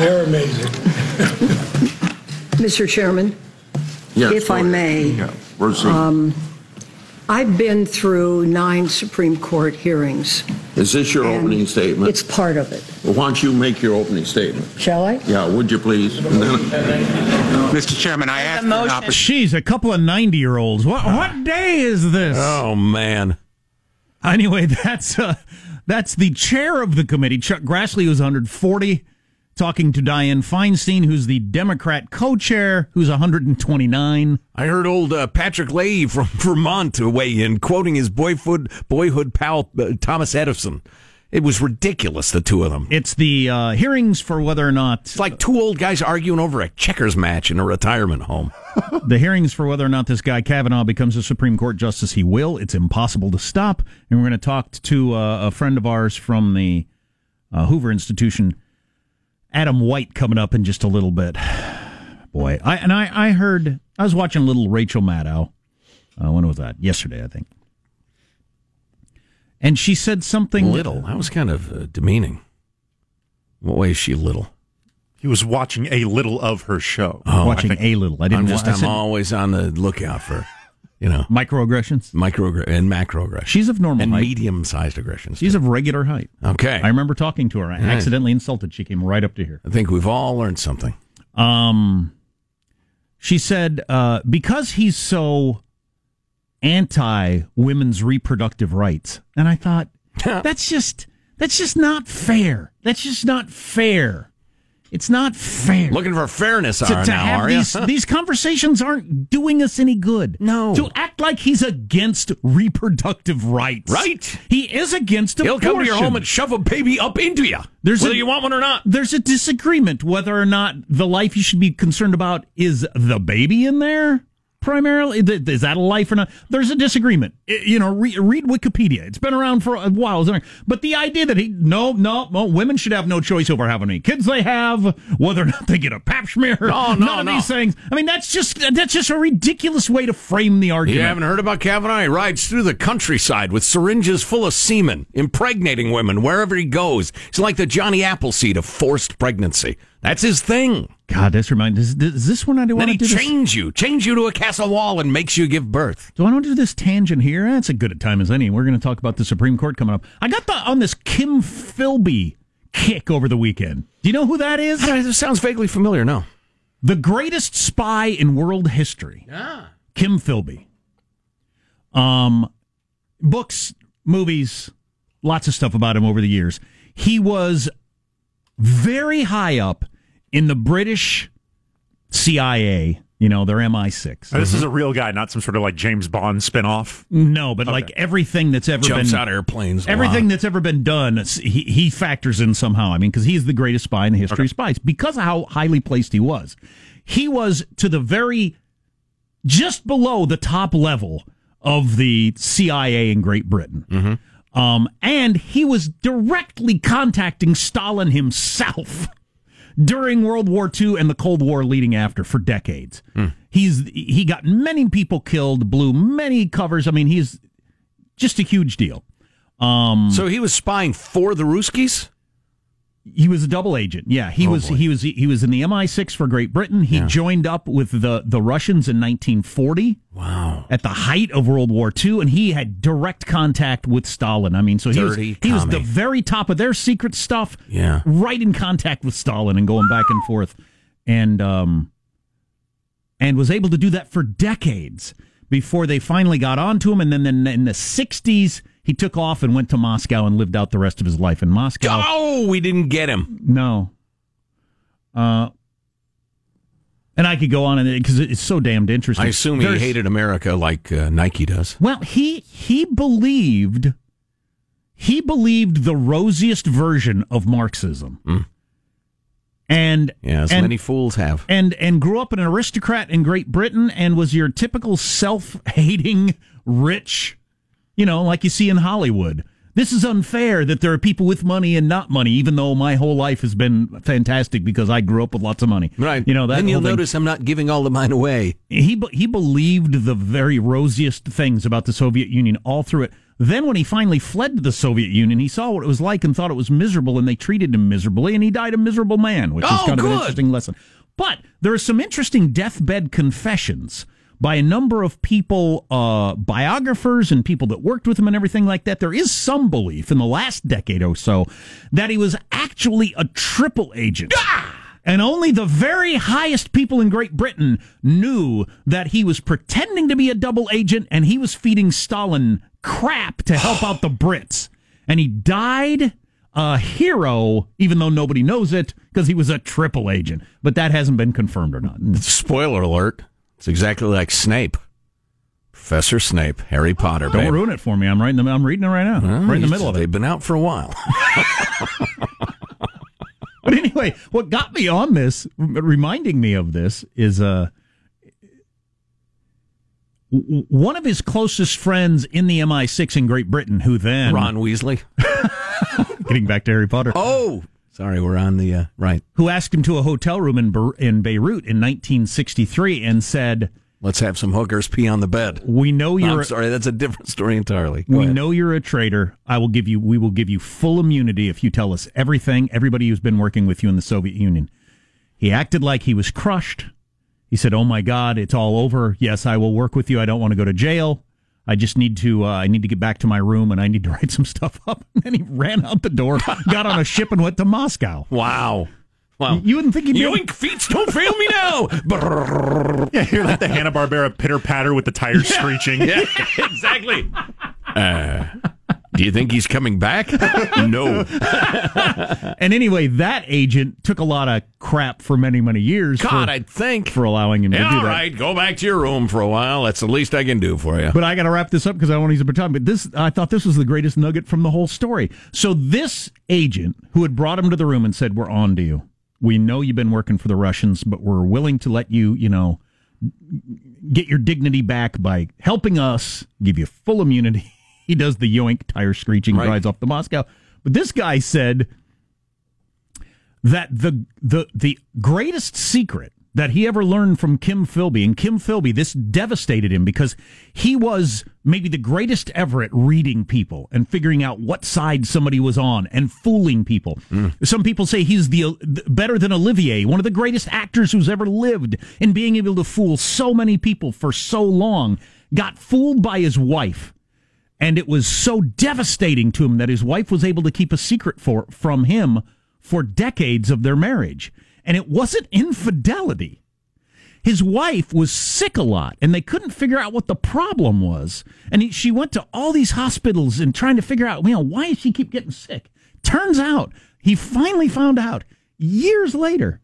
They're amazing. Mr. Chairman, Yes, If I go ahead. may, Yeah, proceed. I've been through nine Supreme Court hearings. Is this your and opening statement? It's part of it. Well, Why don't you make your opening statement? Shall I? Yeah, would you please? And then- Mr. Chairman, I asked The for an motion. opportunity. Jeez, a couple of 90 year olds. What, what day is this? Oh man. Anyway, that's uh, that's the chair of the committee, Chuck Grassley, who's 140, talking to Dianne Feinstein, who's the Democrat co-chair, who's 129. I heard old uh, Patrick Leahy from Vermont weigh in, quoting his boyhood boyhood pal uh, Thomas Edison. It was ridiculous, the two of them. It's the uh, hearings for whether or not It's like two old guys arguing over a checkers match in a retirement home. the hearings for whether or not this guy Kavanaugh becomes a Supreme Court justice. He will. It's impossible to stop. And we're going to talk to uh, a friend of ours from the uh, Hoover Institution, Adam White, coming up in just a little bit. Boy, I and I, I heard I was watching a little Rachel Maddow. Uh, when was that? Yesterday, I think. And she said something Little. That was kind of uh, demeaning. What way is she little? He was watching a little of her show. Oh, watching a little. I didn't. I'm just I I'm said always on the lookout for, you know, microaggressions. micro and macroaggressions. She's of normal and height. medium sized aggressions. She's of regular height. okay. I remember talking to her. I accidentally insulted. She came right up to here. I think we've all learned something. Um, she said uh, because he's so anti women's reproductive rights, and I thought that's just that's just not fair. That's just not fair. It's not fair. Looking for fairness, to, to now, have are you? these these conversations aren't doing us any good. No. to act like he's against reproductive rights. Right. He is against He'll abortion. come to your home and shove a baby up into you, There's whether a- you want one or not. there's a disagreement whether or not the life you should be concerned about is the baby in there primarily is that a life or not there's a disagreement you know re- read wikipedia it's been around for a while isn't it? but the idea that he no no no women should have no choice over how many kids they have whether or not they get a pap smear No, no, none of no. these things i mean that's just that's just a ridiculous way to frame the argument. You haven't heard about Kavanaugh? He rides through the countryside with syringes full of semen, impregnating women wherever he goes. He's like the Johnny Appleseed of forced pregnancy. That's his thing. god this reminds is, is this one i do Then want to he do this? you, chains you to a castle wall, and makes you give birth. Do I want to do this tangent here? That's a good a time as any. We're going to talk about the Supreme Court coming up. I got the on this Kim Philby kick over the weekend. Do you know who that is? This sounds vaguely familiar. No. The greatest spy in world history. Kim Philby. Um, books, movies, lots of stuff about him over the years. He was very high up in the British CIA. You know, their MI6. Now, This is a real guy, not some sort of like James Bond spinoff. No, but like everything that's ever Jumps been out of airplanes. a everything lot. that's ever been done, it's- he he factors in somehow. I mean, because he's the greatest spy in the history of spies because of how highly placed he was. He was to the very just below the top level of the CIA in Great Britain. Mm-hmm. Um, and he was directly contacting Stalin himself during World War II and the Cold War leading after for decades. Hmm. He's he got many people killed, blew many covers. I mean, he's just a huge deal. Um, So he was spying for the Ruskies? He was a double agent. Yeah, he Oh, was boy. he was he was in the MI6 for Great Britain. He joined up with the the Russians in 1940 Wow. at the height of World War II, and he had direct contact with Stalin. I mean, so he was Dirty he was the very top of their secret stuff. Yeah. right in contact with Stalin and going back and forth, and um, and was able to do that for decades before they finally got onto him. And then, then in the 60s, he took off and went to Moscow and lived out the rest of his life in Moscow. Oh, we didn't get him. No. Uh, and I could go on and because it's so damned interesting. I assume he hated America like uh, Nike does. Well, he he believed he believed the rosiest version of Marxism, and Yeah, as and, many fools have. and and grew up an aristocrat in Great Britain and was your typical self-hating rich, you know, like you see in Hollywood. This is unfair that there are people with money and not money, even though my whole life has been fantastic because I grew up with lots of money. Right. You know that. Then you'll thing. notice I'm not giving all of mine away. he he believed the very rosiest things about the Soviet Union all through it. Then, when he finally fled to the Soviet Union, he saw what it was like and thought it was miserable, and they treated him miserably, and he died a miserable man, which is Oh, kind of an interesting lesson. But there are some interesting deathbed confessions by a number of people, uh, biographers and people that worked with him and everything like that. There is some belief in the last decade or so that he was actually a triple agent. And only the very highest people in Great Britain knew that he was pretending to be a double agent and he was feeding Stalin crap to help out the Brits. And he died a hero, even though nobody knows it, because he was a triple agent. But that hasn't been confirmed or not. Spoiler alert. It's exactly like Snape. Professor Snape, Harry Potter. Don't babe. ruin it for me. I'm right in the, I'm reading it right now. Well, right in the middle of it. They've been out for a while. But anyway, what got me on this, reminding me of this, is uh, one of his closest friends in the MI6 in Great Britain, who then Ron Weasley. getting back to Harry Potter, Oh, sorry, we're on the uh, right. who asked him to a hotel room in Ber- in Beirut in 1963 and said, Let's have some hookers pee on the bed. "We know you're I'm a- sorry, that's a different story entirely. Go we ahead. know you're a traitor. I will give you we will give you full immunity if you tell us everything. Everybody who's been working with you in the Soviet Union." He acted like he was crushed. He said, "Oh my God, it's all over. Yes, I will work with you. I don't want to go to jail. I just need to. Uh, I need to get back to my room, and I need to write some stuff up." And then he ran out the door, got on a ship, and went to Moscow. Wow. Wow. You wouldn't think he'd be. Yoink feet, don't fail me now. Yeah, hear like the Hanna Barbera pitter patter with the tires screeching. yeah, exactly. Uh, do you think he's coming back? no. And anyway, that agent took a lot of crap for many, many years. God, for, I think. for allowing him to do all that. right, go back to your room for a while. That's the least I can do for you. But I got to wrap this up because I don't want to use up time. But this, I thought this was the greatest nugget from the whole story. So this agent who had brought him to the room and said, "We're on to you. We know you've been working for the Russians, but we're willing to let you, you know, get your dignity back by helping us, give you full immunity." He does the yoink, tire screeching, Right. rides off to Moscow. But this guy said that the the the greatest secret that he ever learned from Kim Philby and Kim Philby this devastated him because he was maybe the greatest ever at reading people and figuring out what side somebody was on and fooling people. Mm. Some people say he's the better than Olivier, one of the greatest actors who's ever lived in being able to fool so many people for so long. Got fooled by his wife and it was so devastating to him that his wife was able to keep a secret for from him for decades of their marriage. And it wasn't infidelity. His wife was sick a lot and they couldn't figure out what the problem was. And he, she went to all these hospitals and trying to figure out you know why does she keep getting sick? Turns out he finally found out years later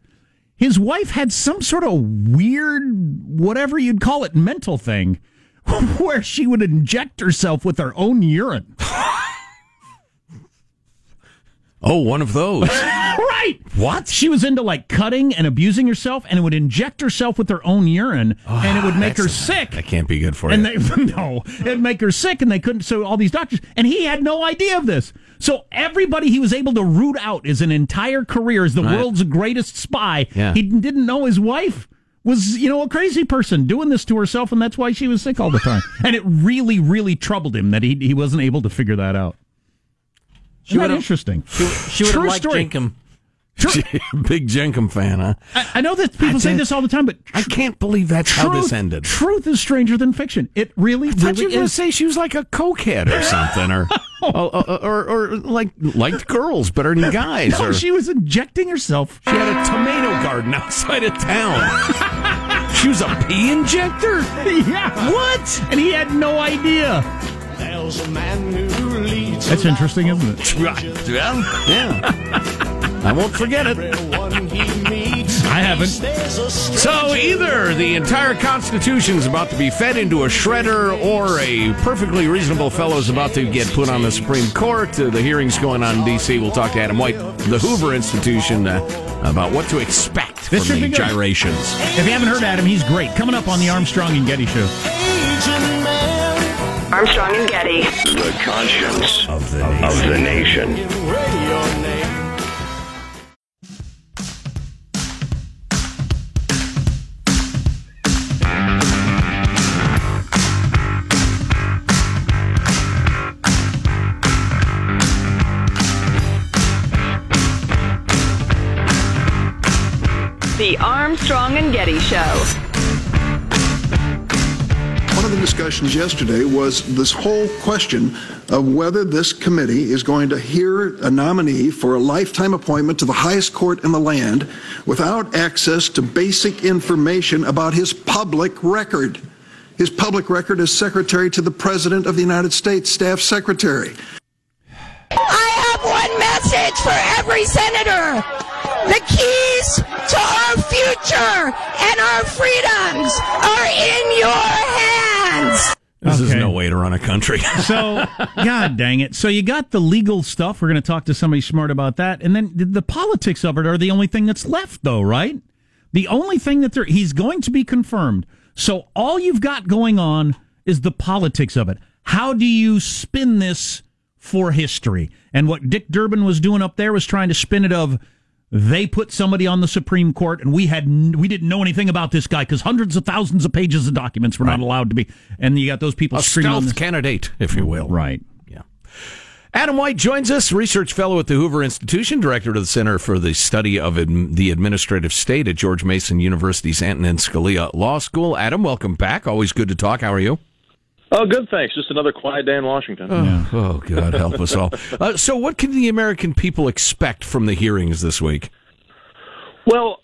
his wife had some sort of weird whatever you'd call it mental thing where she would inject herself with her own urine. Oh, one of those. right. What? She was into like cutting and abusing herself and would inject herself with her own urine ah, and it would make her sick. that can't be good for And you. they no, it'd make her sick, and they couldn't. So all these doctors, and he had no idea of this. So everybody he was able to root out as an entire career as the Right. world's greatest spy. Yeah. He didn't know his wife was, you know, a crazy person doing this to herself, and that's why she was sick all the time. and it really, really troubled him that he he wasn't able to figure that out. Isn't that would've- interesting? She would have True liked story. Jenkem. Big Jenkem fan, huh? I, I know that people I say did- this all the time, but I can't believe that's how this ended. Truth is stranger than fiction. It really, I thought really you were going to is. say she was like a cokehead or something, or, or, or, or, or like liked girls better than guys. No, or she was injecting herself. she had a tomato garden outside of town. She was a pee injector. yeah. What? And he had no idea. That's interesting, isn't it? Well, yeah. I won't forget it. I haven't. So either the entire Constitution is about to be fed into a shredder, or a perfectly reasonable fellow is about to get put on the Supreme Court. Uh, the hearings going on in D.C. We'll talk to Adam White, the Hoover Institution, uh, about what to expect This from should the be good. gyrations. If you haven't heard Adam, he's great. Coming up on the Armstrong and Getty Show. Armstrong and Getty. The conscience of the, of the nation. Armstrong and Getty Show. One of the discussions yesterday was this whole question of whether this committee is going to hear a nominee for a lifetime appointment to the highest court in the land without access to basic information about his public record. His public record as Secretary to the President of the United States, Staff Secretary. I have one message for every senator. The keys to our future and our freedoms are in your hands. This is no way to run a country. So, God dang it. So, you got the legal stuff. We're going to talk to somebody smart about that. And then the, the politics of it are the only thing that's left, though, right? The only thing that there, he's going to be confirmed. So, all you've got going on is the politics of it. How do you spin this for history? And what Dick Durbin was doing up there was trying to spin it of they put somebody on the Supreme Court, and we had we didn't know anything about this guy because hundreds of thousands of pages of documents were not allowed to be. And you got those people a stealth candidate, if you will. Right. Yeah. Adam White joins us, research fellow at the Hoover Institution, director of the Center for the Study of the Administrative State at George Mason University's Antonin Scalia Law School. Adam, welcome back. Always good to talk. How are you? Oh, good, thanks. Just another quiet day in Washington. Oh, oh, God, help us all. Uh, so, what can the American people expect from the hearings this week? Well,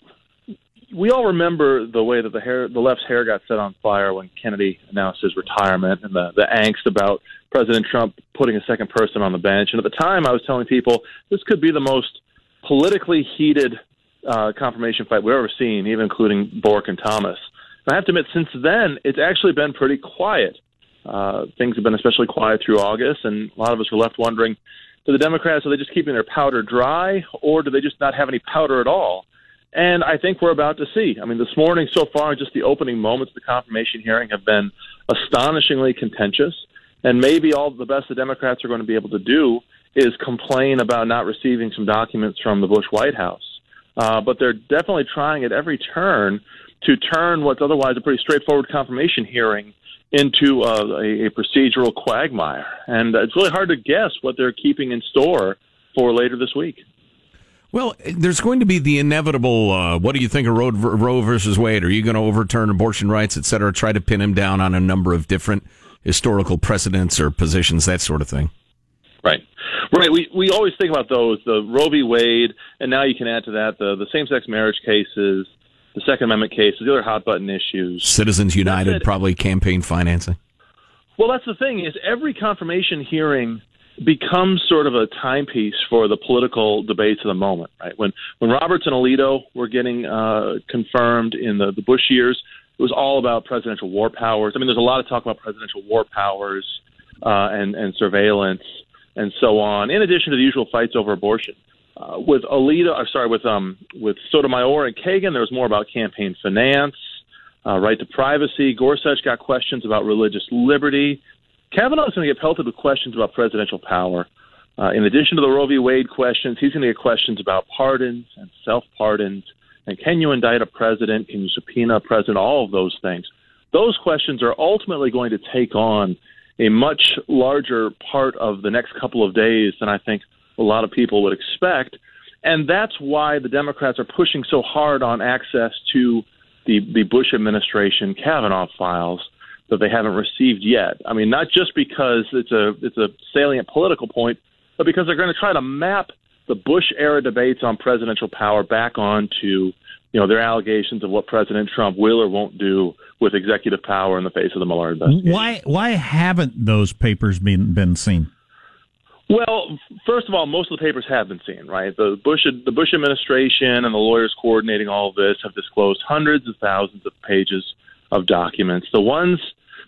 we all remember the way that the hair, the left's hair got set on fire when Kennedy announced his retirement, and the the angst about President Trump putting a second person on the bench. And at the time, I was telling people this could be the most politically heated uh, confirmation fight we've ever seen, even including Bork and Thomas. And I have to admit, since then, it's actually been pretty quiet. Uh, things have been especially quiet through August, and a lot of us were left wondering: Do the Democrats are they just keeping their powder dry, or do they just not have any powder at all? And I think we're about to see. I mean, this morning so far, just the opening moments of the confirmation hearing have been astonishingly contentious. And maybe all the best the Democrats are going to be able to do is complain about not receiving some documents from the Bush White House. Uh, but they're definitely trying at every turn to turn what's otherwise a pretty straightforward confirmation hearing into uh, a, a procedural quagmire. And it's really hard to guess what they're keeping in store for later this week. Well, there's going to be the inevitable. Uh, what do you think of Roe, Roe versus Wade? Are you going to overturn abortion rights, et cetera? Try to pin him down on a number of different historical precedents or positions, that sort of thing. Right, right. We we always think about those, the Roe v. Wade, and now you can add to that the the same-sex marriage cases, the Second Amendment cases, the other hot-button issues. Citizens United, it. probably campaign financing. Well, that's the thing is every confirmation hearing becomes sort of a timepiece for the political debates of the moment. Right when when Roberts and Alito were getting uh, confirmed in the the Bush years, it was all about presidential war powers. I mean, there's a lot of talk about presidential war powers uh, and and surveillance and so on. In addition to the usual fights over abortion. Uh, with Alito, or sorry, with um, with Sotomayor and Kagan, there was more about campaign finance, uh, right to privacy. Gorsuch got questions about religious liberty. Kavanaugh is going to get pelted with questions about presidential power. Uh, in addition to the Roe v. Wade questions, he's going to get questions about pardons and self pardons. And can you indict a president? Can you subpoena a president? All of those things. Those questions are ultimately going to take on a much larger part of the next couple of days than I think a lot of people would expect. And that's why the Democrats are pushing so hard on access to the, the Bush administration Kavanaugh files that they haven't received yet. I mean, not just because it's a it's a salient political point, but because they're going to try to map the Bush era debates on presidential power back onto you know their allegations of what President Trump will or won't do with executive power in the face of the Mueller investigation. Why why haven't those papers been been seen? Well, first of all, most of the papers have been seen, right? The Bush the Bush administration and the lawyers coordinating all of this have disclosed hundreds of thousands of pages of documents. The ones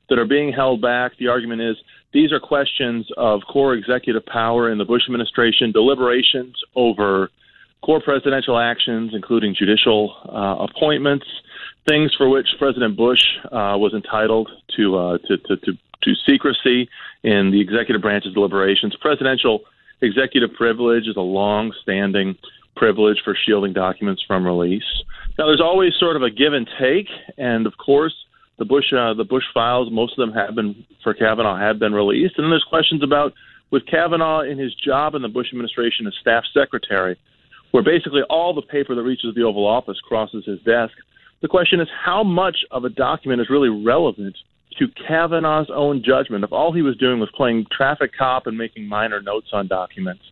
that are being held back, the argument is these are questions of core executive power in the Bush administration, deliberations over core presidential actions, including judicial uh, appointments, things for which President Bush uh, was entitled to, uh, to, to, to, to secrecy in the executive branch's deliberations. Presidential executive privilege is a long standing privilege for shielding documents from release. Now, there's always sort of a give and take, and of course, the Bush uh, the Bush files, most of them have been for Kavanaugh have been released, and then there's questions about with Kavanaugh in his job in the Bush administration as staff secretary, where basically all the paper that reaches the Oval Office crosses his desk. The question is how much of a document is really relevant to Kavanaugh's own judgment if all he was doing was playing traffic cop and making minor notes on documents.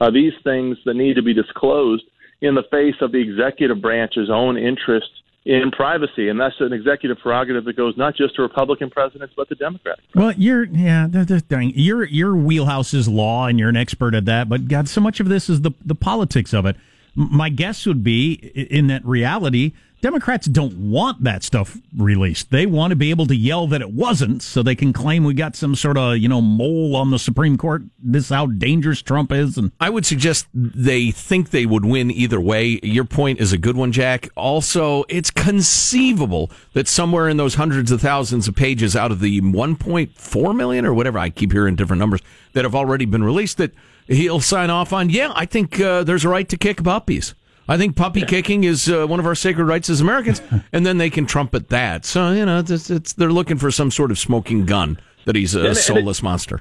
Are these things that need to be disclosed in the face of the executive branch's own interest in privacy? And that's an executive prerogative that goes not just to Republican presidents, but to Democratic. Well, you're yeah, dang, your your wheelhouse is law, and you're an expert at that. But God, so much of this is the the politics of it. My guess would be in that reality, Democrats don't want that stuff released. They want to be able to yell that it wasn't, so they can claim we got some sort of you know mole on the Supreme Court. This is how dangerous Trump is, and I would suggest they think they would win either way. Your point is a good one, Jack. Also, it's conceivable that somewhere in those hundreds of thousands of pages out of the 1.4 million or whatever, I keep hearing different numbers, that have already been released, that he'll sign off on, yeah, I think uh, there's a right to kick puppies. I think puppy kicking is uh, one of our sacred rights as Americans, and then they can trumpet that. So, you know, it's, it's, they're looking for some sort of smoking gun that he's And- a and it- soulless monster.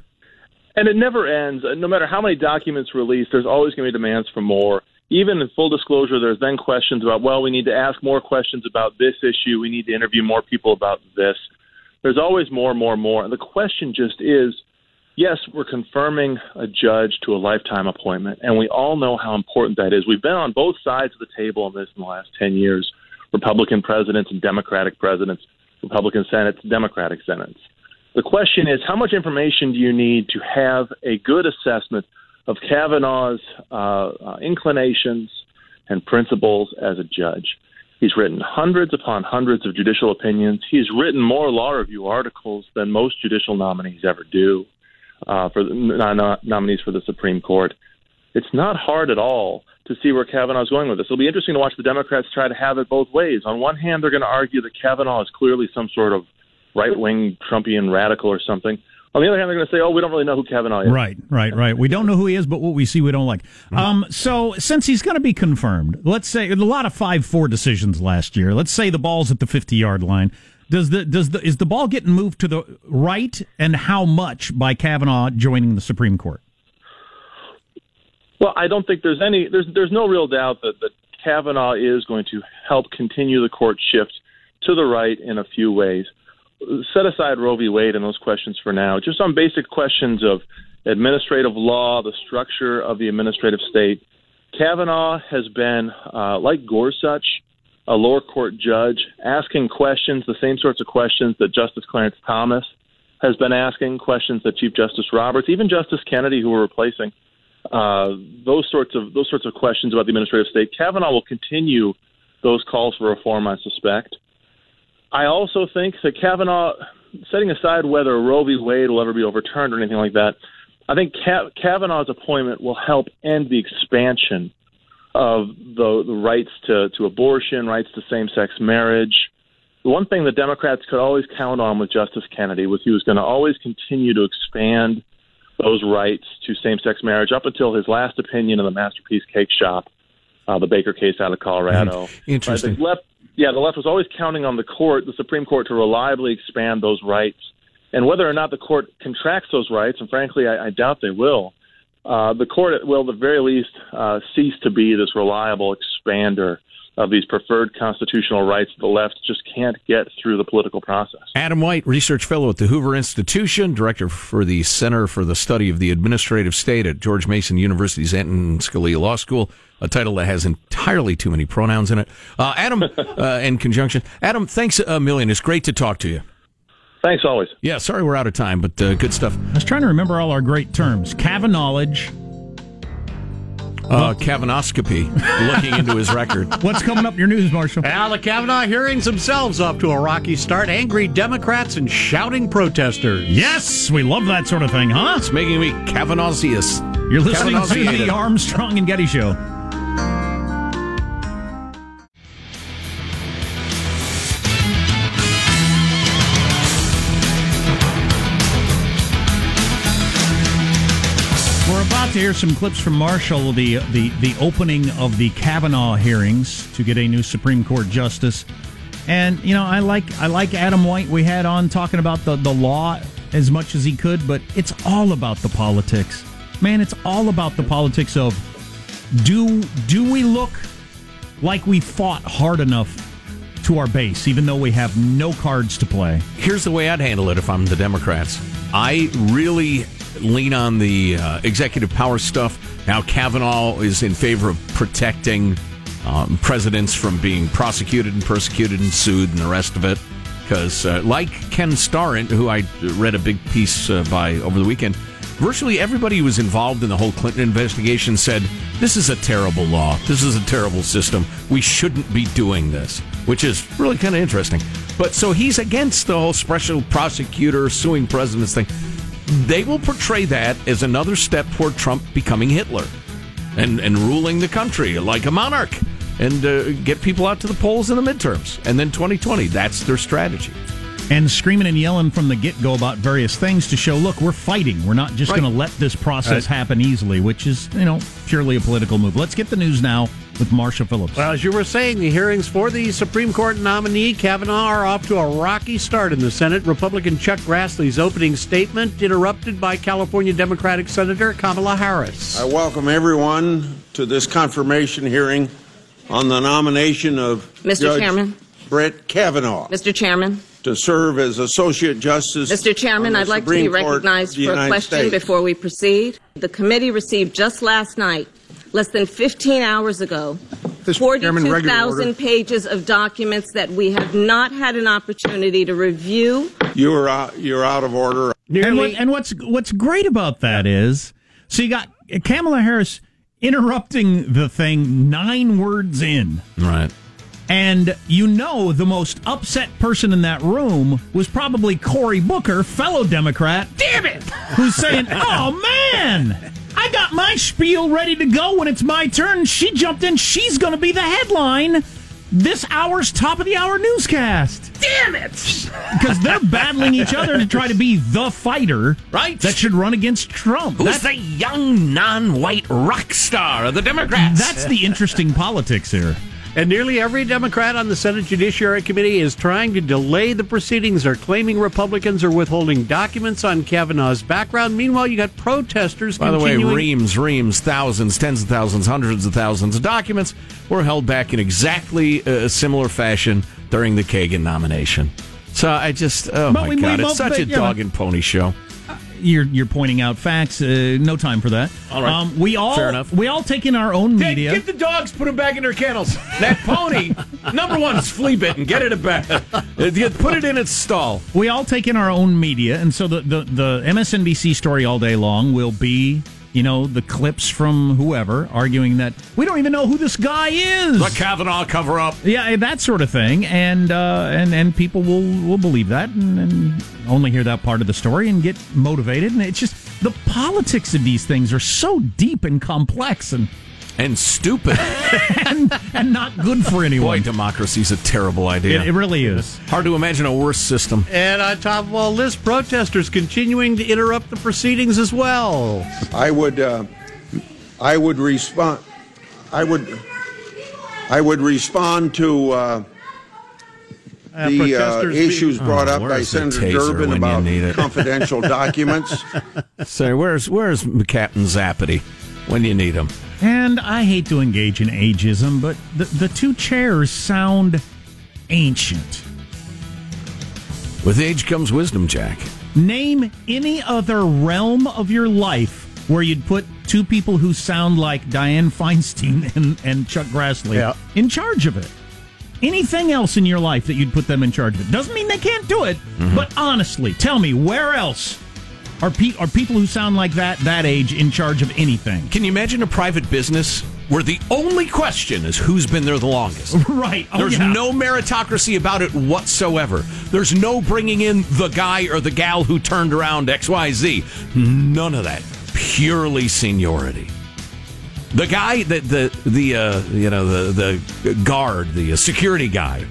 And it never ends. No matter how many documents released, there's always going to be demands for more. Even in full disclosure, there's then questions about, well, we need to ask more questions about this issue. We need to interview more people about this. There's always more, more, more. And the question just is yes, we're confirming a judge to a lifetime appointment, and we all know how important that is. We've been on both sides of the table on this in the last 10 years Republican presidents and Democratic presidents, Republican Senates, Democratic Senates. The question is, how much information do you need to have a good assessment of Kavanaugh's uh, uh, inclinations and principles as a judge? He's written hundreds upon hundreds of judicial opinions. He's written more law review articles than most judicial nominees ever do uh, for the no- no- nominees for the Supreme Court. It's not hard at all to see where Kavanaugh's going with this. It'll be interesting to watch the Democrats try to have it both ways. On one hand, they're going to argue that Kavanaugh is clearly some sort of right wing Trumpian radical or something. On the other hand, they're going to say, "Oh, we don't really know who Kavanaugh is." Right, right, right. We don't know who he is, but what we see, we don't like. Um, so since he's going to be confirmed, let's say a lot of five four decisions last year. Let's say the ball's at the fifty yard line. Does the does the is the ball getting moved to the right, and how much by Kavanaugh joining the Supreme Court? Well, I don't think there's any there's there's no real doubt that that Kavanaugh is going to help continue the court shift to the right in a few ways. Set aside Roe v. Wade and those questions for now. Just on basic questions of administrative law, the structure of the administrative state. Kavanaugh has been, uh, like Gorsuch, a lower court judge, asking questions, the same sorts of questions that Justice Clarence Thomas has been asking, questions that Chief Justice Roberts, even Justice Kennedy, who we're replacing, uh, those sorts of those sorts of questions about the administrative state. Kavanaugh will continue those calls for reform. I suspect. I also think that Kavanaugh, setting aside whether Roe v. Wade will ever be overturned or anything like that, I think Ka- Kavanaugh's appointment will help end the expansion of the, the rights to, to abortion, rights to same sex marriage. The one thing the Democrats could always count on with Justice Kennedy was he was going to always continue to expand those rights to same sex marriage up until his last opinion in the Masterpiece Cake Shop, uh, the Baker case out of Colorado. Interesting. Right, the left, yeah, the left was always counting on the court, the Supreme Court, to reliably expand those rights. And whether or not the court contracts those rights, and frankly, I, I doubt they will, uh, the court will, at the very least, uh, cease to be this reliable expander of these preferred constitutional rights the left just can't get through the political process. Adam White, research fellow at the Hoover Institution, director for the Center for the Study of the Administrative State at George Mason University's Anton Scalia Law School, a title that has entirely too many pronouns in it. Uh, Adam, uh, in conjunction, Adam, thanks a million. It's great to talk to you. Thanks always. Yeah, sorry we're out of time, but uh, good stuff. I was trying to remember all our great terms: Kavanaughage. Uh, Kavanoscopy, looking into his record. What's coming up in your news, Marshall? Now, the Kavanaugh hearings themselves off to a rocky start. Angry Democrats and shouting protesters. Yes, we love that sort of thing, huh? It's making me Kavanaughsious. You're listening to the Armstrong and Getty Show. To hear some clips from Marshall, the the the opening of the Kavanaugh hearings to get a new Supreme Court justice. And you know, I like I like Adam White. We had on talking about the the law as much as he could, but it's all about the politics. Man, it's all about the politics of do do we look like we fought hard enough to our base, even though we have no cards to play? Here's the way I'd handle it if I'm the Democrats. I really lean on the uh, executive power stuff. Now, Kavanaugh is in favor of protecting um, presidents from being prosecuted and persecuted and sued and the rest of it. Because, uh, like Ken Starrett, who I read a big piece uh, by over the weekend, virtually everybody who was involved in the whole Clinton investigation said, This is a terrible law. This is a terrible system. We shouldn't be doing this, which is really kind of interesting. But so he's against the whole special prosecutor suing presidents thing. They will portray that as another step toward Trump becoming Hitler and, and ruling the country like a monarch and uh, get people out to the polls in the midterms. And then 2020, that's their strategy. And screaming and yelling from the get go about various things to show, look, we're fighting. We're not just Right. going to let this process Right. happen easily, which is, you know, purely a political move. Let's get the news now with Marsha Phillips. Well, as you were saying, the hearings for the Supreme Court nominee Kavanaugh are off to a rocky start in the Senate. Republican Chuck Grassley's opening statement interrupted by California Democratic Senator Kamala Harris. I welcome everyone to this confirmation hearing on the nomination of Mr. Judge Chairman. Brett Kavanaugh Mr. Chairman, to serve as Associate Justice. Mr. Chairman, I'd like to be Court recognized the for a question States. before we proceed. The committee received just last night, less than 15 hours ago, Mr. Chairman, regular 42,000 pages of documents that we have not had an opportunity to review. You are out, you're out of order. And, what, and what's what's great about that is, so you got Kamala Harris interrupting the thing nine words in. Right. And you know the most upset person in that room was probably Cory Booker, fellow Democrat. Damn it! Who's saying, "Oh man, I got my spiel ready to go when it's my turn." She jumped in. She's going to be the headline. This hour's top of the hour newscast. Damn it! Because they're battling each other to try to be the fighter Right. that should run against Trump. Who's That's, the young non-white rock star of the Democrats? that's the interesting politics here. And nearly every Democrat on the Senate Judiciary Committee is trying to delay the proceedings or claiming Republicans are withholding documents on Kavanaugh's background. Meanwhile, you got protesters By the way, reams, reams, thousands, tens of thousands, hundreds of thousands of documents were held back in exactly a similar fashion during the Kagan nomination. So I just, oh But my God, it's such a dog and pony show. You're you're pointing out facts. Uh, no time for that. All right. Um, we all Fair enough. we all take in our own media. Get the dogs, put them back in their kennels. That pony, number one, is flea bitten. Get it back. Uh, Put it in its stall. we all take in our own media, and so the, the, the MSNBC story all day long will be, you know, the clips from whoever arguing that we don't even know who this guy is. The Kavanaugh cover up. yeah, that sort of thing, and uh, and and people will will believe that and, and only hear that part of the story and get motivated, and it's just the politics of these things are so deep and complex and And stupid. and, and not good for anyone. Boy, anyone. democracy's a terrible idea. It, it really is. Hard to imagine a worse system. And on top of all this, protesters continuing to interrupt the proceedings as well. I would, uh, I would respond. I would, I would respond to uh, Uh, the uh, protesters be- issues brought Oh, up by Senator taser Durbin about confidential documents. Say, where's where's Captain Zappity when you need him? And I hate to engage in ageism, but the, the two chairs sound ancient. With age comes wisdom, Jack. Name any other realm of your life where you'd put two people who sound like Dianne Feinstein and, and Chuck Grassley Yeah. in charge of it. Anything else in your life that you'd put them in charge of it? Doesn't mean they can't do it, mm-hmm. but honestly, tell me where else are pe- are people who sound like that that age in charge of anything? Can you imagine a private business where the only question is who's been there the longest? Right. Oh, There's yeah. no meritocracy about it whatsoever. There's no bringing in the guy or the gal who turned around XYZ. None of that. Purely seniority. The guy that the the uh, you know the the guard, the uh, security guy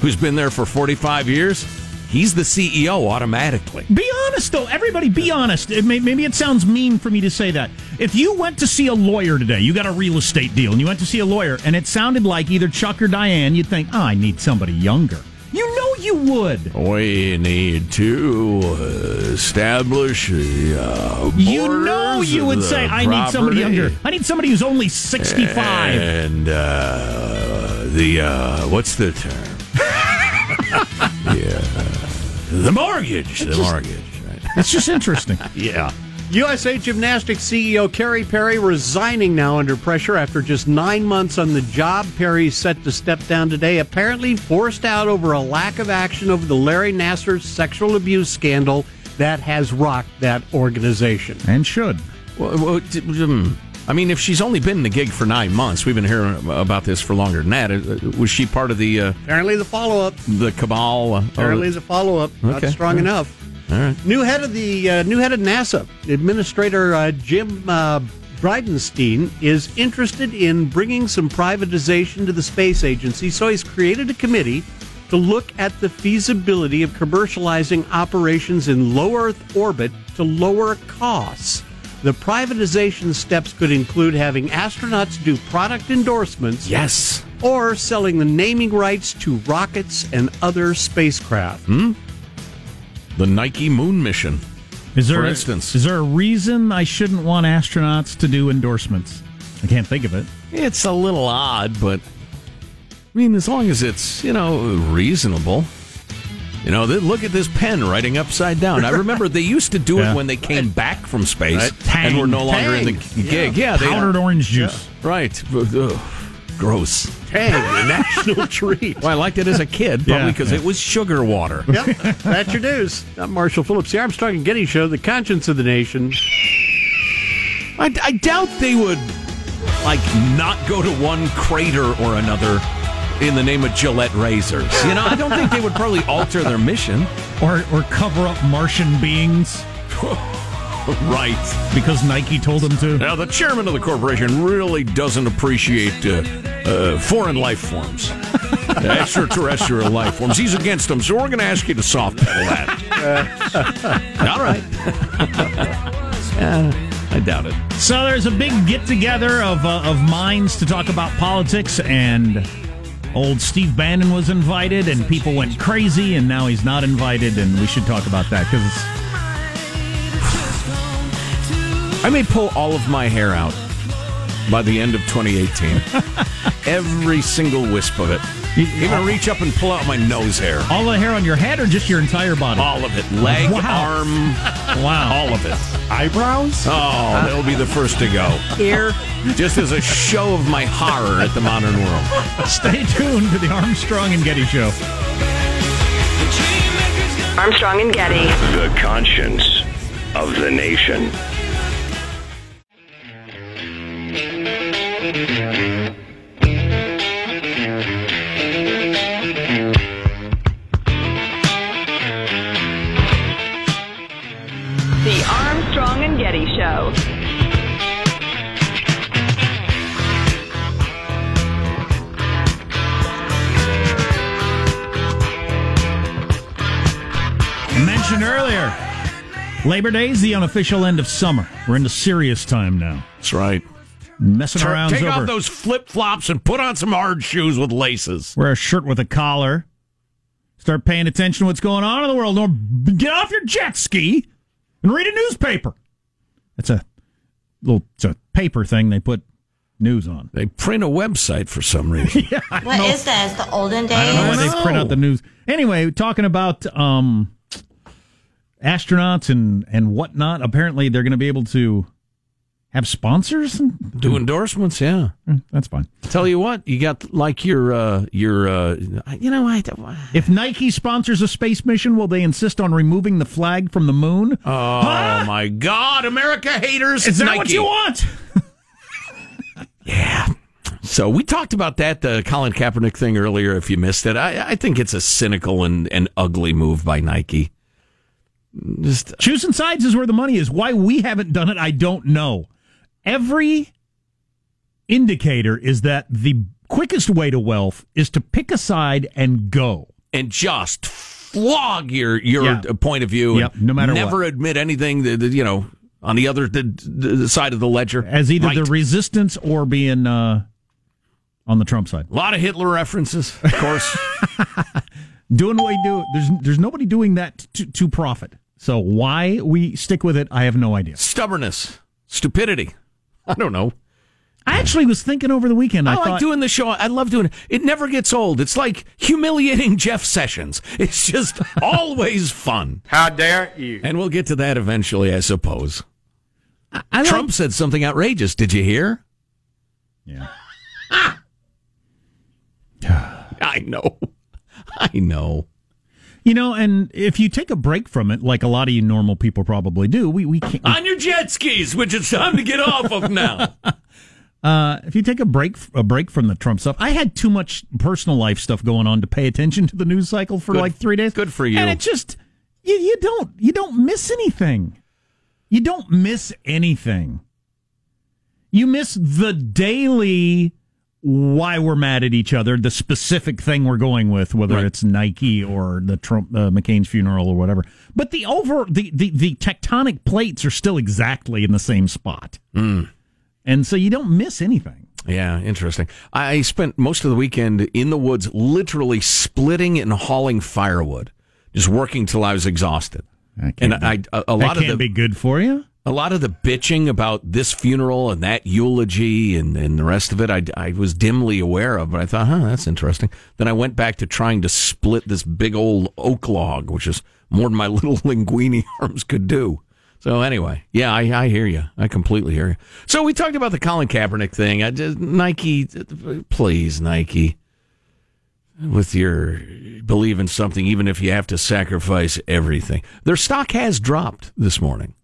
who's been there for 45 years, he's the CEO automatically. Be honest, though. Everybody, be honest. It may, maybe it sounds mean for me to say that. If you went to see a lawyer today, you got a real estate deal, and you went to see a lawyer, and it sounded like either Chuck or Dianne, you'd think, oh, I need somebody younger. You know you would. We need to establish the uh, You know you would say, I need somebody property." younger. I need somebody who's only 65. And uh, the, uh, what's the term? yeah. The mortgage. The mortgage. Right. It's just interesting. Yeah. USA Gymnastics CEO Kerry Perry resigning now under pressure after just nine months on the job. Perry's set to step down today, apparently forced out over a lack of action over the Larry Nassar sexual abuse scandal that has rocked that organization. And should. Well, well, d- hmm. I mean, if she's only been in the gig for nine months, we've been hearing about this for longer than that. Uh, Was she part of the uh, Apparently, the follow up. the cabal? Uh, Apparently, the follow up. Not strong right. enough. All right. New head of the uh, new head of NASA, Administrator uh, Jim uh, Bridenstine, is interested in bringing some privatization to the space agency. So he's created a committee to look at the feasibility of commercializing operations in low Earth orbit to lower costs. The privatization steps could include having astronauts do product endorsements. Yes. Or selling the naming rights to rockets and other spacecraft. Hmm? The Nike moon mission. Is there for a- instance. is there a reason I shouldn't want astronauts to do endorsements? I can't think of it. It's a little odd, but I mean, as long as it's you know reasonable. You know, th- look at this pen writing upside down. I remember they used to do Yeah. it when they came back from space Right. Tang. and were no longer in the gig. Yeah, they Powdered orange juice. Right. Ugh. Gross. Tang, the national treat. Well, I liked it as a kid, probably Yeah, because yeah. it was sugar water. Yep, that's your news. I'm Marshall Phillips, the Armstrong and Getty Show, the conscience of the nation. I, I doubt they would like not go to one crater or another in the name of Gillette razors. You know, I don't think they would probably alter their mission. Or, or cover up Martian beings right. because Nike told them to. Now, the chairman of the corporation really doesn't appreciate uh, uh, foreign life forms, extraterrestrial life forms. He's against them, so we're going to ask you to soft pedal that. All right. Uh, I doubt it. So there's a big get together of uh, of minds to talk about politics, and old Steve Bannon was invited, and people went crazy, and now he's not invited, and we should talk about that because I may pull all of my hair out by the end of 2018. Every single wisp of it. Even reach up and pull out my nose hair. all the hair on your head or just your entire body. All of it. Leg, Wow. arm, Wow. all of it. Eyebrows? Oh, they'll be the first to go. Here, Just as a show of my horror at the modern world. Stay tuned to the Armstrong and Getty Show. Armstrong and Getty. The conscience of the nation. Labor Day is the unofficial end of summer. We're into serious time now. That's right. Messing around's Take over. off those flip flops and put on some hard shoes with laces. Wear a shirt with a collar. Start paying attention to what's going on in the world. Or get off your jet ski and read a newspaper. That's a little. It's a paper thing they put news on. They print a website for some reason. What is this? The olden days? I don't know why they print out the news. Anyway, talking about um, astronauts and and whatnot. Apparently, they're going to be able to have sponsors. Do endorsements, yeah. That's fine. Tell you what, you got like your uh your uh you know I don't If Nike sponsors a space mission, will they insist on removing the flag from the moon? Oh my God, America haters! Is that Nike. what you want? Yeah. So we talked about that the Colin Kaepernick thing earlier. If you missed it, I, I think it's a cynical and, and ugly move by Nike. Just Choosing sides is where the money is. Why we haven't done it, I don't know. Every indicator is that the quickest way to wealth is to pick a side and go. and just flog your your Yeah. point of view. Yep, no matter never what. admit anything that, that, you know on the other the, the side of the ledger As either the resistance or being uh, on the Trump side. A lot of Hitler references, of course. doing what we do. There's there's nobody doing that to, to profit. So why we stick with it, I have no idea. Stubbornness, stupidity. I don't know. I actually was thinking over the weekend. I, I, like thought, doing the show. I love doing it. It never gets old. It's like humiliating Jeff Sessions. It's just always fun. How dare you? And we'll get to that eventually, I suppose. I like- Trump said something outrageous. Did you hear? Yeah. I know. I know. You know, and if you take a break from it, like a lot of you normal people probably do, we we can't. On your jet skis, which it's time to get off of now. Uh, if you take a break a break from the Trump stuff, I had too much personal life stuff going on to pay attention to the news cycle for Good- like three days. good for you. And it just you, you don't you don't miss anything. You don't miss anything. You miss the daily why we're mad at each other, the specific thing we're going with, whether Right. it's Nike or the Trump uh, McCain's funeral or whatever. But the over the, the the tectonic plates are still exactly in the same spot, Mm. and so you don't miss anything. Yeah, interesting. I spent most of the weekend in the woods, literally splitting and hauling firewood, just working till I was exhausted. And I, a, a lot that of can't the be good for you. A lot of the bitching about this funeral and that eulogy and, and the rest of it, I, I was dimly aware of, but I thought, huh, that's interesting. Then I went back to trying to split this big old oak log, which is more than my little linguini arms could do. So anyway, yeah, I, I hear you. I completely hear you. So we talked about the Colin Kaepernick thing. I just, Nike, please, Nike, with your believe in something, even if you have to sacrifice everything. Their stock has dropped this morning.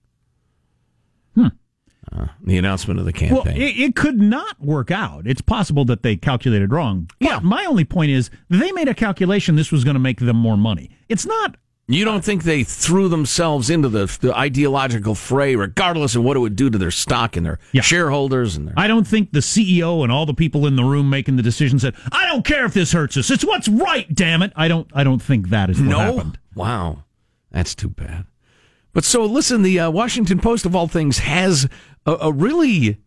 Uh, the announcement of the Well, campaign. it, it could not work out. It's possible that they calculated wrong. But Yeah. my only point is they made a calculation this was going to make them more money. It's not. you don't think they threw themselves into the, the ideological fray, regardless of what it would do to their stock and their shareholders and their. I don't think the CEO and all the people in the room making the decision said, "I don't care if this hurts us. It's what's right. Damn it." I don't. I don't think that is what no, happened. wow, that's too bad. But so listen, the uh, Washington Post of all things has a, a really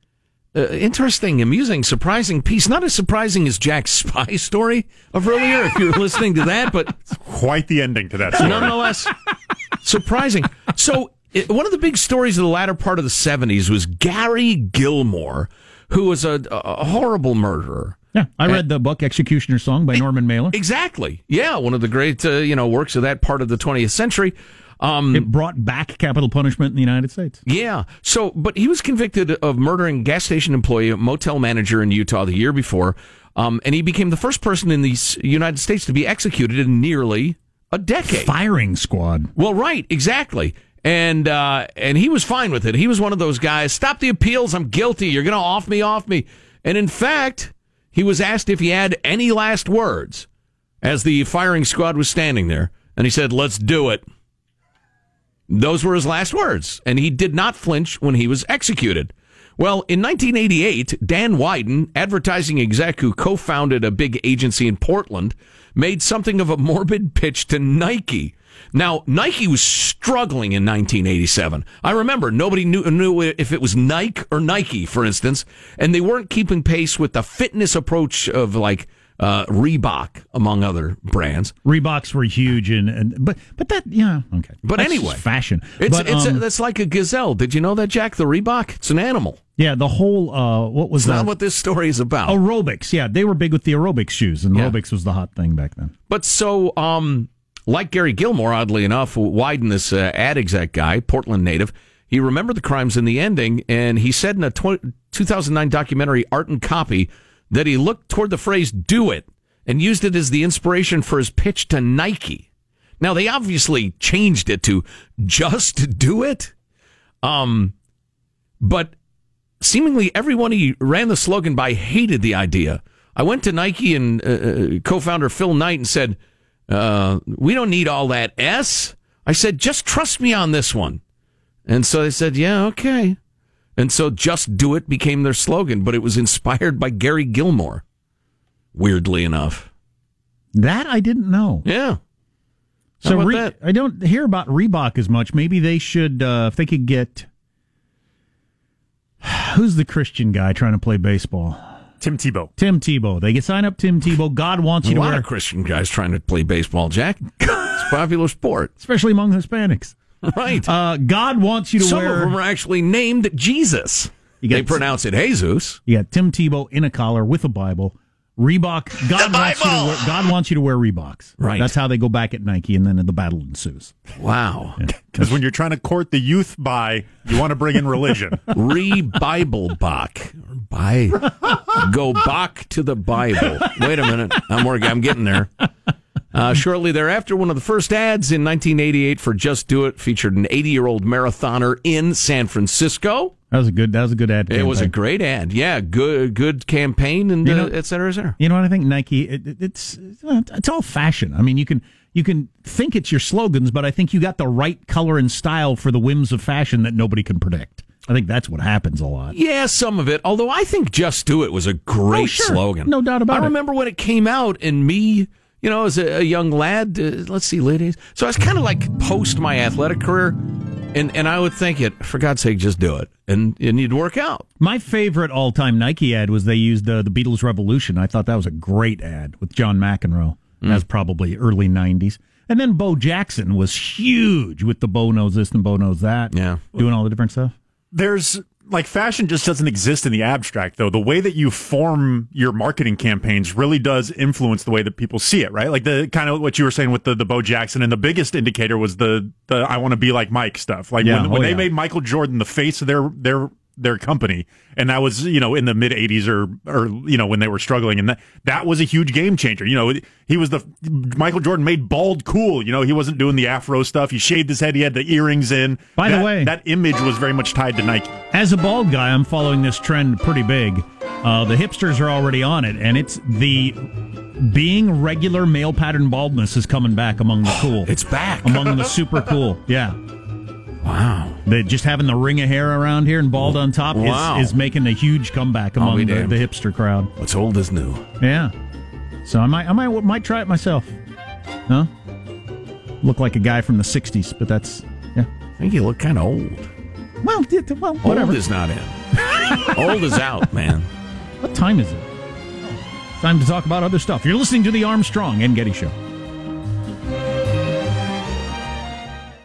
uh, interesting, amusing, surprising piece. Not as surprising as Jack's spy story of earlier, if you're listening to that, but Quite the ending to that story. nonetheless surprising. So, it, one of the big stories of the latter part of the 70s was Gary Gilmore, who was a, a horrible murderer. Yeah, I read the book Executioner's Song" by Norman Mailer. Exactly. Yeah, one of the great uh, you know works of that part of the 20th century. Um, It brought back capital punishment in the United States. yeah. So, but he was convicted of murdering gas station employee, motel manager in Utah the year before, um, and he became the first person in the United States to be executed in nearly a decade. Firing squad. Well, right, exactly. And uh, and he was fine with it. He was one of those guys. Stop the appeals. I'm guilty. You're going to off me, off me. And in fact, he was asked if he had any last words as the firing squad was standing there, and he said, "Let's do it." Those were his last words, and he did not flinch when he was executed. Well, in 1988, Dan Wieden, advertising exec who co founded a big agency in Portland, made something of a morbid pitch to Nike. Now, Nike was struggling in 1987. I remember nobody knew, knew if it was Nike or Nike, for instance, and they weren't keeping pace with the fitness approach of like uh, Reebok, among other brands. Reeboks were huge, and, and but but that yeah okay. But That's anyway, fashion. It's but, it's um, a, that's like a gazelle. Did you know that, Jack? The Reebok, it's an animal. yeah, the whole uh, what was It's not that? what this story is about. aerobics? Yeah, they were big with the aerobics shoes, and Yeah. aerobics was the hot thing back then. But so, um, like Gary Gilmore, oddly enough, Wieden, this uh, ad exec guy, Portland native, he remembered the crimes in the ending, and he said in a tw- 2009 documentary, Art and Copy, that he looked toward the phrase "do it" and used it as the inspiration for his pitch to Nike. Now they obviously changed it to "just do it," um, but seemingly everyone he ran the slogan by hated the idea. I went to Nike and uh, uh, co-founder Phil Knight and said, uh, "We don't need all that S." I said, "Just trust me on this one." And so they said, "Yeah, okay." And so "Just Do It" became their slogan, but it was inspired by Gary Gilmore. Weirdly enough, That I didn't know. yeah. How So about Re- that? I don't hear about Reebok as much. Maybe they should, uh, if they could get. Who's the Christian guy trying to play baseball? Tim Tebow. Tim Tebow. They can sign up Tim Tebow. God wants A you to lot wear, of Christian guys trying to play baseball, Jack. It's a popular sport. especially among Hispanics. Right. Uh, God wants you to Some wear. of them are actually named Jesus. You they got- pronounce it Jesus. You got Tim Tebow in a collar with a Bible. Reebok. God wants you to wear. God wants you to wear Reeboks. Right. That's how they go back at Nike, and then the battle ensues. Wow. Because when you're trying to court the youth by, you want to bring in religion. Re Bible Bach. By go back to the Bible. Wait a minute. I'm working. I'm getting there. Uh, shortly thereafter, one of the first ads in 1988 for Just Do It featured an 80 year old marathoner in San Francisco. That was a good. That was a good ad. It was a great ad. Yeah, good good campaign and You uh, know- et cetera, et cetera. You know what I think? Nike. It, it- it's it's all fashion. I mean, you can you can think it's your slogans, but I think you got the right color and style for the whims of fashion that nobody can predict. I think that's what happens a lot. Yeah, some of it. Although I think "Just Do It" was a great Oh, sure. slogan, No doubt about I it. I remember when it came out, and me, you know, as a, a young lad. Uh, let's see, ladies. So I was kind of like post my athletic career, and and I would think it for God's sake, just do it, and and you'd work out. My favorite all time Nike ad was they used uh, the Beatles Revolution. I thought that was a great ad with John McEnroe. Mm. That's probably early '90s. And then Bo Jackson was huge with the Bo knows this and Bo knows that. Yeah, doing all the different stuff. There's like fashion just doesn't exist in the abstract though. The way that you form your marketing campaigns really does influence the way that people see it, right? Like the kind of what you were saying with the the Bo Jackson and the biggest indicator was the the I want to be like Mike stuff. Like Yeah, when, when oh, they yeah. made Michael Jordan the face of their their their company. And that was you know in the mid 80s or or you know when they were struggling. And that that was a huge game changer. You know he was the Michael Jordan made bald cool. You know he wasn't doing the afro stuff. He shaved his head. He had the earrings in. By the way- that image was very much tied to Nike. As a bald guy, I'm following this trend pretty big. Uh, the hipsters are already on it, and it's the being regular male pattern baldness is coming back among the cool. It's back. Among the super cool. Yeah. Wow. The, just having the ring of hair around here and bald on top Wow. is, is making a huge comeback among the, damned. the hipster crowd. What's old is new. Yeah. So I might I might might try it myself. Huh? Look like a guy from the '60s, but that's yeah. I think you look kind of old. Well, d- d- well, whatever. Old is not in. old is out, man. What time is it? Time to talk about other stuff. You're listening to the Armstrong and Getty Show.